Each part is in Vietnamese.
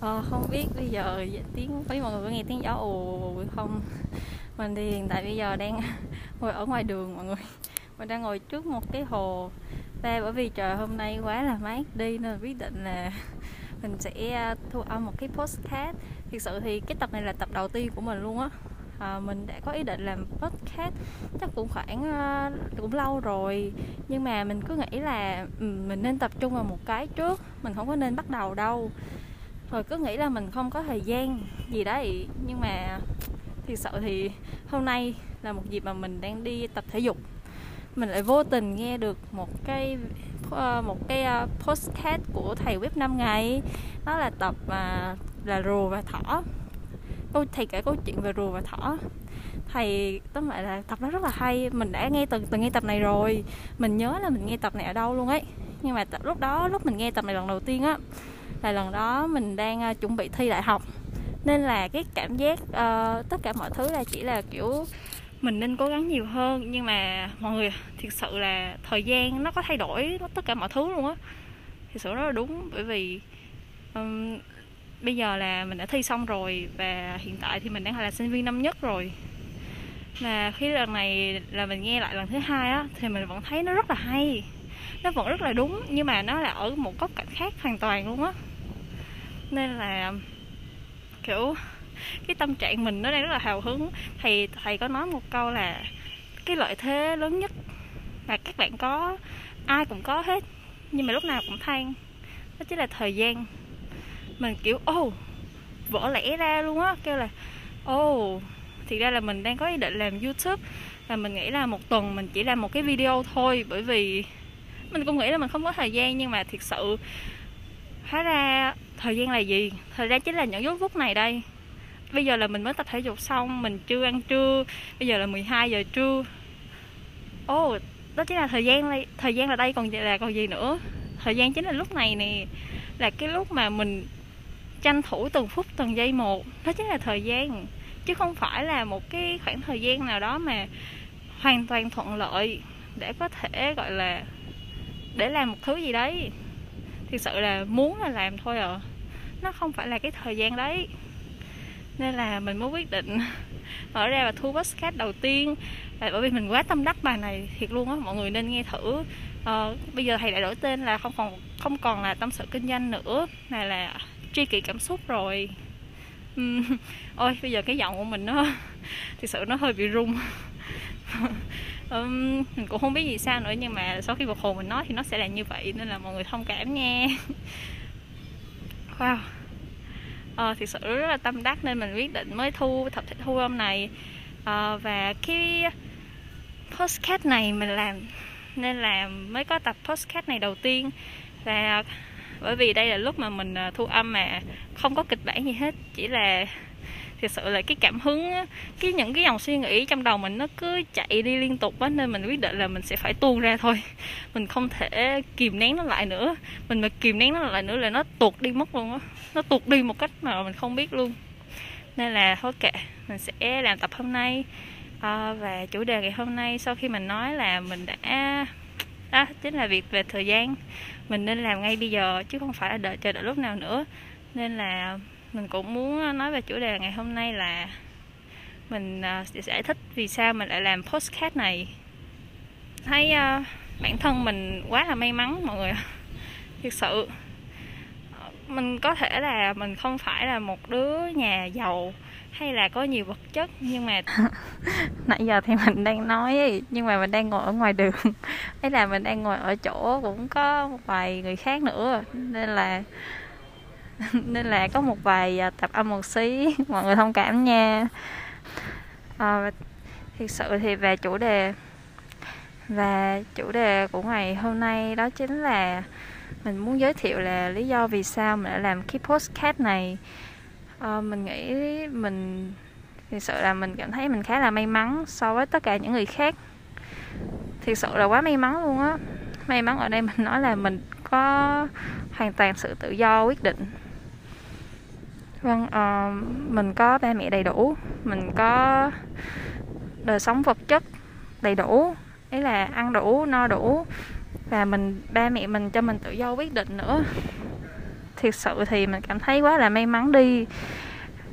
Ờ, không biết bây giờ tiếng có mọi người có nghe tiếng gió ù không? Mình thì hiện tại bây giờ đang ngồi ở ngoài đường mọi người. Mình đang ngồi trước một cái hồ. Và bởi vì trời hôm nay quá là mát đi nên quyết định là mình sẽ à, thu âm một cái postcard thực sự thì cái tập này là tập đầu tiên của mình luôn á. À, mình đã có ý định làm podcast chắc cũng khoảng uh, cũng lâu rồi. Nhưng mà mình cứ nghĩ là um, mình nên tập trung vào một cái trước. Mình không có nên bắt đầu đâu rồi cứ nghĩ là mình không có thời gian gì đấy nhưng mà thiệt sự thì hôm nay là một dịp mà mình đang đi tập thể dục. Mình lại vô tình nghe được một cái ờ, một cái ờ, postcard của thầy web 5 ngày. Đó là tập mà là rùa và thỏ. Câu thầy kể câu chuyện về rùa và thỏ. Thầy tóm lại là tập đó rất là hay. Mình đã nghe từng từng nghe tập này rồi. Mình nhớ là mình nghe tập này ở đâu luôn ấy. Nhưng mà tập, lúc đó lúc mình nghe tập này lần đầu tiên á là lần đó mình đang uh, chuẩn bị thi đại học. Nên là cái cảm giác uh, tất cả mọi thứ là chỉ là kiểu mình nên cố gắng nhiều hơn. Nhưng mà mọi người thực sự là thời gian nó có thay đổi tất cả mọi thứ luôn á. Thực sự rất là đúng bởi vì um, bây giờ là mình đã thi xong rồi và hiện tại thì mình đang là sinh viên năm nhất rồi. Mà khi lần này là mình nghe lại lần thứ hai á thì mình vẫn thấy nó rất là hay. Nó vẫn rất là đúng nhưng mà nó là ở một góc cạnh khác hoàn toàn luôn á nên là kiểu cái tâm trạng mình nó đang rất là hào hứng. Thầy thầy có nói một câu là cái lợi thế lớn nhất mà các bạn có ai cũng có hết nhưng mà lúc nào cũng than. Đó chính là thời gian. Mình kiểu ô oh, vỡ lẽ ra luôn á. Kêu là ô oh, thì ra là mình đang có ý định làm youtube. Và mình nghĩ là một tuần mình chỉ làm một cái video thôi bởi vì mình cũng nghĩ là mình không có thời gian nhưng mà thiệt sự hóa ra thời gian là gì? Thời gian chính là những phút này đây. Bây giờ là mình mới tập thể dục xong mình chưa ăn trưa. Bây giờ là 12 giờ trưa. Ô oh, đó chính là thời gian đây thời gian là đây còn là còn gì nữa? Thời gian chính là lúc này nè. Là cái lúc mà mình tranh thủ từng phút từng giây một. Đó chính là thời gian. Chứ không phải là một cái khoảng thời gian nào đó mà hoàn toàn thuận lợi để có thể gọi là để làm một thứ gì đấy thực sự là muốn là làm thôi à. Nó không phải là cái thời gian đấy. Nên là mình mới quyết định mở ra và thu podcast đầu tiên. Là bởi vì mình quá tâm đắc bài này thiệt luôn á mọi người nên nghe thử. À, bây giờ thầy đã đổi tên là không còn không còn là tâm sự kinh doanh nữa này là tri kỷ cảm xúc rồi. Ôi bây giờ cái giọng của mình nó thực sự nó hơi bị rung um, mình cũng không biết gì sao nữa nhưng mà sau khi một hồi mình nói thì nó sẽ là như vậy nên là mọi người thông cảm nha. Wow. Ờ, thực sự rất là tâm đắc nên mình quyết định mới thu tập thu âm này. Ờ, và cái postcard này mình làm nên là mới có tập postcard này đầu tiên. Và bởi vì đây là lúc mà mình ờ, thu âm mà không có kịch bản gì hết chỉ là thực sự là cái cảm hứng cái những cái dòng suy nghĩ trong đầu mình nó cứ chạy đi liên tục á nên mình quyết định là mình sẽ phải tuôn ra thôi. Mình không thể kìm nén nó lại nữa. Mình mà kìm nén nó lại nữa là nó tuột đi mất luôn á. Nó tuột đi một cách mà mình không biết luôn. Nên là thôi kệ mình sẽ làm tập hôm nay. À, và chủ đề ngày hôm nay sau khi mình nói là mình đã đó chính là việc về thời gian. Mình nên làm ngay bây giờ chứ không phải là đợi chờ đợi lúc nào nữa. Nên là mình cũng muốn ờ, nói về chủ đề ngày hôm nay là mình ờ, sẽ giải thích vì sao mình lại làm postcard này. Thấy uh, bản thân mình quá là may mắn mọi người thực sự. Mình có thể là mình không phải là một đứa nhà giàu hay là có nhiều vật chất nhưng mà nãy giờ thì mình đang nói ấy, nhưng mà mình đang ngồi ở ngoài đường. Ấy là mình đang ngồi ở chỗ cũng có một vài người khác nữa nên là nên là có một vài à, tập âm một xí mọi người thông cảm nha. Ờ, à, thực sự thì về chủ đề và chủ đề của ngày hôm nay đó chính là mình muốn giới thiệu là lý do vì sao mình đã làm cái postcard này. À, mình nghĩ mình thực sự là mình cảm thấy mình khá là may mắn so với tất cả những người khác. Thực sự là quá may mắn luôn á. May mắn ở đây mình nói là mình có hoàn toàn sự tự do quyết định vâng uh, mình có ba mẹ đầy đủ. Mình có đời sống vật chất đầy đủ ý là ăn đủ no đủ. Và mình ba mẹ mình cho mình tự do quyết định nữa. Thiệt sự thì mình cảm thấy quá là may mắn đi.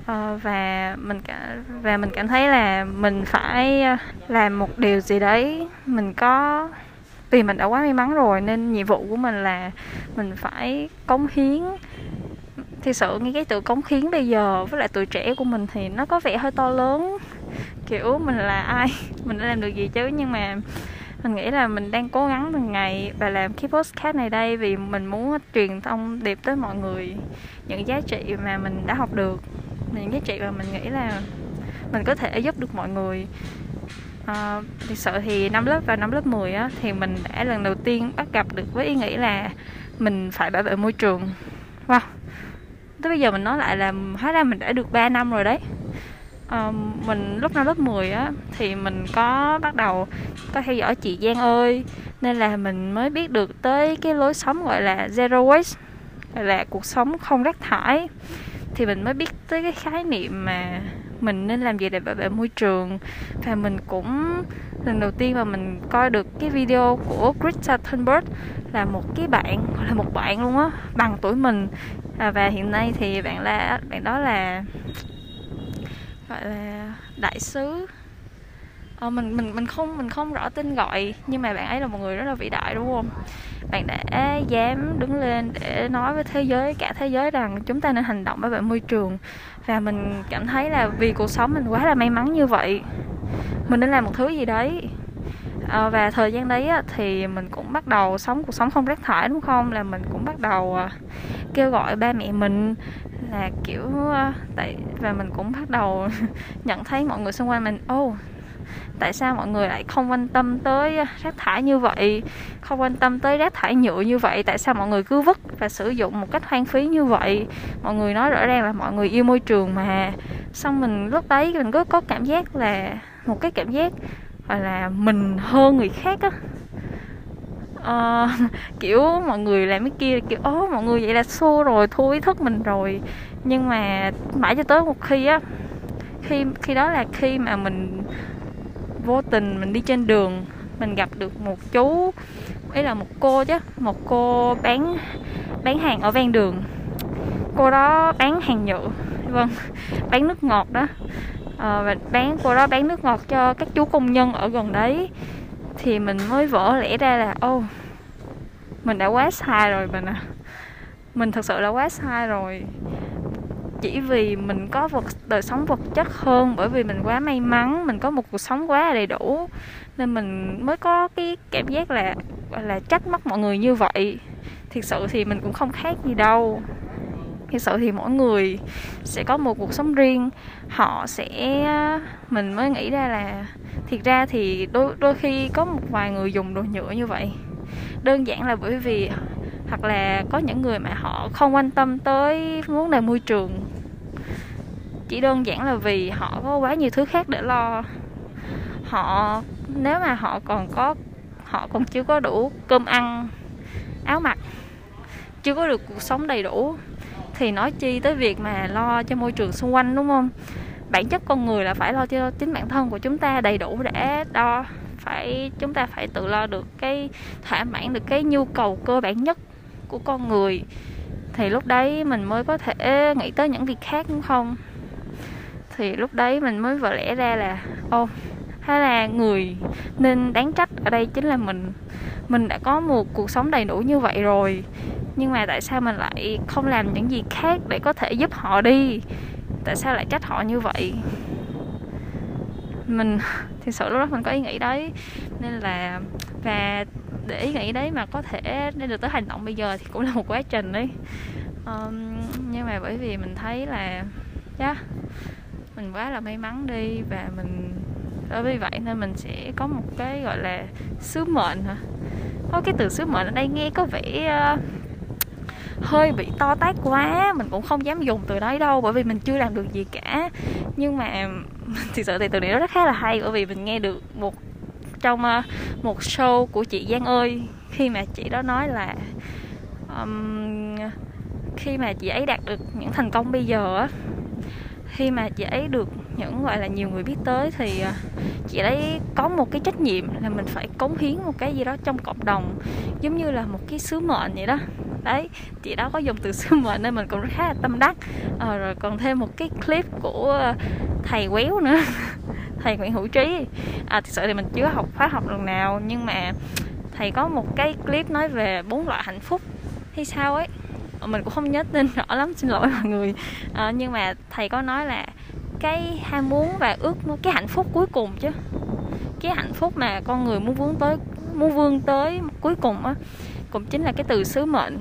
Uh, và mình cả và mình cảm thấy là mình phải ờ, làm một điều gì đấy. Mình có vì mình đã quá may mắn rồi nên nhiệm vụ của mình là mình phải cống hiến thì sự nghe cái từ cống khiến bây giờ với lại tuổi trẻ của mình thì nó có vẻ hơi to lớn. Kiểu mình là ai mình đã làm được gì chứ? Nhưng mà mình nghĩ là mình đang cố gắng từng ngày và làm cái postcard này đây vì mình muốn truyền thông điệp tới mọi người những giá trị mà mình đã học được. Những giá trị mà mình nghĩ là mình có thể giúp được mọi người. Ờ, à, thực sự thì năm lớp và năm lớp 10 á thì mình đã lần đầu tiên bắt gặp được với ý nghĩ là mình phải bảo vệ môi trường. Wow tới bây giờ mình nói lại là hóa ra mình đã được 3 năm rồi đấy. À, mình lúc năm lớp 10 á thì mình có bắt đầu có theo dõi chị Giang ơi nên là mình mới biết được tới cái lối sống gọi là zero waste gọi là cuộc sống không rác thải. Thì mình mới biết tới cái khái niệm mà mình nên làm gì để bảo vệ môi trường. Và mình cũng lần đầu tiên mà mình coi được cái video của Greta Thunberg là một cái bạn là một bạn luôn á bằng tuổi mình à, và hiện nay thì bạn là bạn đó là gọi là đại sứ. Ờ, mình mình mình không mình không rõ tên gọi nhưng mà bạn ấy là một người rất là vĩ đại đúng không? Bạn đã dám đứng lên để nói với thế giới cả thế giới rằng chúng ta nên hành động bảo vệ môi trường. Và mình cảm thấy là vì cuộc sống mình quá là may mắn như vậy mình nên làm một thứ gì đấy. À, và thời gian đấy thì mình cũng bắt đầu sống cuộc sống không rác thải đúng không? Là mình cũng bắt đầu à, kêu gọi ba mẹ mình là kiểu ờ, tại và mình cũng bắt đầu nhận thấy mọi người xung quanh mình ô oh, tại sao mọi người lại không quan tâm tới rác thải như vậy? Không quan tâm tới rác thải nhựa như vậy? Tại sao mọi người cứ vứt và sử dụng một cách hoang phí như vậy? Mọi người nói rõ ràng là mọi người yêu môi trường mà. Xong mình lúc đấy mình cứ có cảm giác là một cái cảm giác gọi là mình hơn người khác á uh, kiểu mọi người làm cái kia kiểu ố mọi người vậy là xô rồi thua ý thức mình rồi. Nhưng mà mãi cho tới một khi á khi khi đó là khi mà mình vô tình mình đi trên đường mình gặp được một chú ấy là một cô chứ một cô bán bán hàng ở ven đường. Cô đó bán hàng nhựa vâng bán nước ngọt đó. À, và bán cô đó bán nước ngọt cho các chú công nhân ở gần đấy thì mình mới vỡ lẽ ra là ô oh, mình đã quá sai rồi mình à mình thật sự là quá sai rồi. Chỉ vì mình có vật đời sống vật chất hơn bởi vì mình quá may mắn mình có một cuộc sống quá đầy đủ nên mình mới có cái cảm giác là là trách móc mọi người như vậy. Thực sự thì mình cũng không khác gì đâu. Thực sự thì mỗi người sẽ có một cuộc sống riêng. Họ sẽ mình mới nghĩ ra là thiệt ra thì đôi đôi khi có một vài người dùng đồ nhựa như vậy. Đơn giản là bởi vì, hoặc là có những người mà họ không quan tâm tới vấn đề môi trường. Chỉ đơn giản là vì họ có quá nhiều thứ khác để lo. Họ, nếu mà họ còn có, họ còn chưa có đủ cơm ăn, áo mặc, chưa có được cuộc sống đầy đủ, thì nói chi tới việc mà lo cho môi trường xung quanh, đúng không? Bản chất con người là phải lo cho chính bản thân của chúng ta đầy đủ để đo phải, chúng ta phải tự lo được cái thỏa mãn được cái nhu cầu cơ bản nhất của con người. Thì lúc đấy mình mới có thể nghĩ tới những việc khác, đúng không? Thì lúc đấy mình mới vỡ lẽ ra là, ô hay là người nên đáng trách ở đây chính là mình. Mình đã có một cuộc sống đầy đủ như vậy rồi, nhưng mà tại sao mình lại không làm những gì khác để có thể giúp họ đi? Tại sao lại trách họ như vậy? Mình thì sự lúc đó mình có ý nghĩ đấy. Nên là và để ý nghĩ đấy mà có thể nên được tới hành động bây giờ thì cũng là một quá trình đấy. Um, nhưng mà bởi vì mình thấy là yeah, mình quá là may mắn đi và mình đối vì vậy nên mình sẽ có một cái gọi là sứ mệnh hả? Có cái từ sứ mệnh ở đây nghe có vẻ uh, hơi bị to tát quá mình cũng không dám dùng từ đấy đâu bởi vì mình chưa làm được gì cả. Nhưng mà thực sự thì từ này nó rất khá là hay bởi vì mình nghe được một trong ờ, một show của chị Giang ơi khi mà chị đó nói là um, khi mà chị ấy đạt được những thành công bây giờ á khi mà chị ấy được những gọi là nhiều người biết tới thì ờ, chị ấy có một cái trách nhiệm là mình phải cống hiến một cái gì đó trong cộng đồng giống như là một cái sứ mệnh vậy đó đấy chị đó có dùng từ sứ mệnh nên mình cũng khá là tâm đắc. À, rồi còn thêm một cái clip của ờ, thầy quéo nữa. Thầy Nguyễn Hữu Trí. À, thực sự thì mình chưa học khóa học lần nào nhưng mà thầy có một cái clip nói về bốn loại hạnh phúc. Hay sao ấy? Ờ, mình cũng không nhớ tên rõ lắm xin lỗi mọi người. À, nhưng mà thầy có nói là cái ham muốn và ước cái hạnh phúc cuối cùng chứ. Cái hạnh phúc mà con người muốn vươn tới muốn vươn tới cuối cùng á cũng chính là cái từ sứ mệnh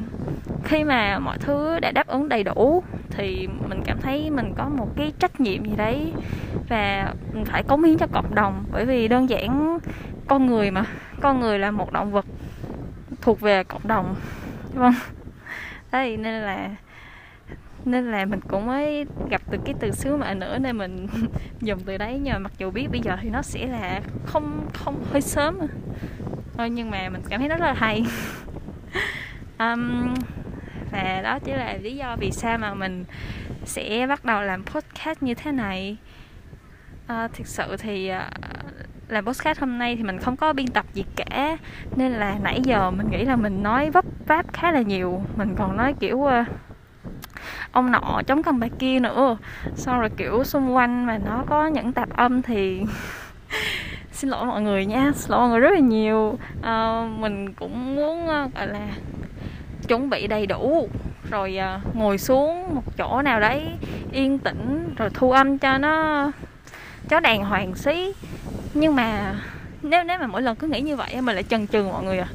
khi mà mọi thứ đã đáp ứng đầy đủ thì mình cảm thấy mình có một cái trách nhiệm gì đấy và mình phải cống hiến cho cộng đồng. Bởi vì đơn giản con người mà con người là một động vật thuộc về cộng đồng. Vâng. Đấy nên là nên là mình cũng mới gặp được cái từ xíu mệnh nữa nên mình dùng từ đấy. Nhưng mà mặc dù biết bây giờ thì nó sẽ là không không hơi sớm. Thôi nhưng mà mình cảm thấy nó rất là hay. Um, và đó chỉ là lý do vì sao mà mình sẽ bắt đầu làm podcast như thế này. À, thực sự thì à, làm podcast hôm nay thì mình không có biên tập gì cả. Nên là nãy giờ mình nghĩ là mình nói vấp váp khá là nhiều. Mình còn nói kiểu uh, ông nọ chống cầm bà kia nữa. Xong rồi kiểu xung quanh mà nó có những tạp âm thì xin lỗi mọi người nha xin lỗi mọi người rất là nhiều. À, mình cũng muốn uh, gọi là chuẩn bị đầy đủ. Rồi à, ngồi xuống một chỗ nào đấy, yên tĩnh, rồi thu âm cho nó, chó đàng hoàng xí. Nhưng mà nếu nếu mà mỗi lần cứ nghĩ như vậy mình lại chần chừ mọi người à.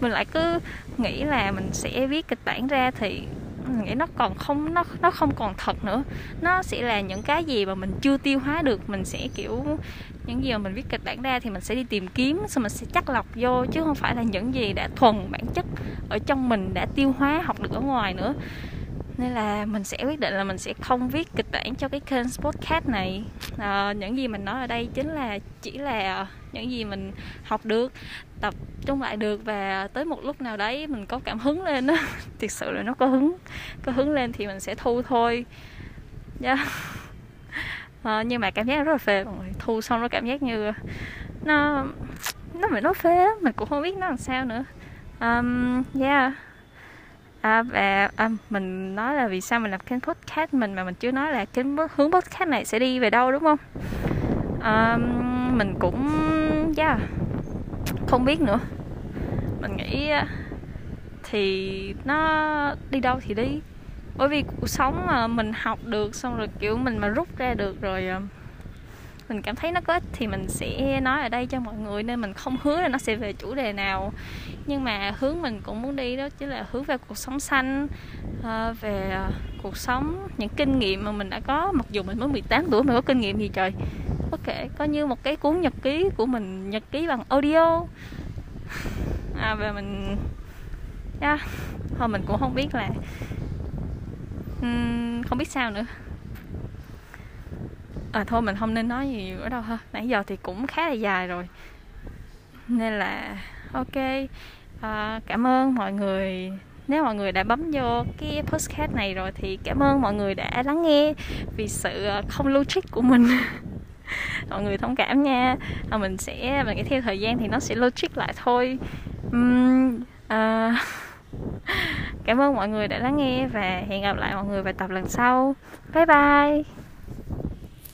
Mình lại cứ nghĩ là mình sẽ viết kịch bản ra thì ừ, nghĩ nó còn không, nó nó không còn thật nữa. Nó sẽ là những cái gì mà mình chưa tiêu hóa được. Mình sẽ, kiểu những gì mà mình viết kịch bản ra thì mình sẽ đi tìm kiếm xong mình sẽ chắc lọc vô chứ không phải là những gì đã thuần bản chất ở trong mình đã tiêu hóa học được ở ngoài nữa. Nên là mình sẽ quyết định là mình sẽ không viết kịch bản cho cái kênh podcast này. À, những gì mình nói ở đây chính là chỉ là những gì mình học được tập trung lại được và tới một lúc nào đấy mình có cảm hứng lên á. Thực sự là nó có hứng có hứng lên thì mình sẽ thu thôi. Yeah à, nhưng mà cảm giác rất là phê mọi người. Thu xong nó cảm giác như nó nó mình nó phê lắm mình cũng không biết nó làm sao nữa. Um, yeah. À, và à, mình nói là vì sao mình làm kênh podcast mình mà mình chưa nói là kênh hướng podcast này sẽ đi về đâu đúng không? À, mình cũng yeah, không biết nữa. Mình nghĩ à, thì nó đi đâu thì đi bởi vì cuộc sống mà mình học được xong rồi kiểu mình mà rút ra được rồi à, mình cảm thấy nó có ích thì mình sẽ nói ở đây cho mọi người nên mình không hứa là nó sẽ về chủ đề nào. Nhưng mà hướng mình cũng muốn đi đó chính là hướng về cuộc sống xanh à, về à, cuộc sống những kinh nghiệm mà mình đã có. Mặc dù mình mới 18 tuổi mình có kinh nghiệm gì trời. Có kể có như một cái cuốn nhật ký của mình nhật ký bằng audio. À, và mình yeah, thôi mình cũng không biết là uhm, không biết sao nữa. À thôi mình không nên nói gì ở đâu ha. Nãy giờ thì cũng khá là dài rồi. Nên là ok. À, cảm ơn mọi người. Nếu mọi người đã bấm vô cái podcast này rồi thì cảm ơn mọi người đã lắng nghe vì sự à, không logic của mình. Mọi người thông cảm nha. À, mình sẽ mình nghĩ theo thời gian thì nó sẽ logic lại thôi. Um, à, cảm ơn mọi người đã lắng nghe và hẹn gặp lại mọi người vào tập lần sau. Bye bye.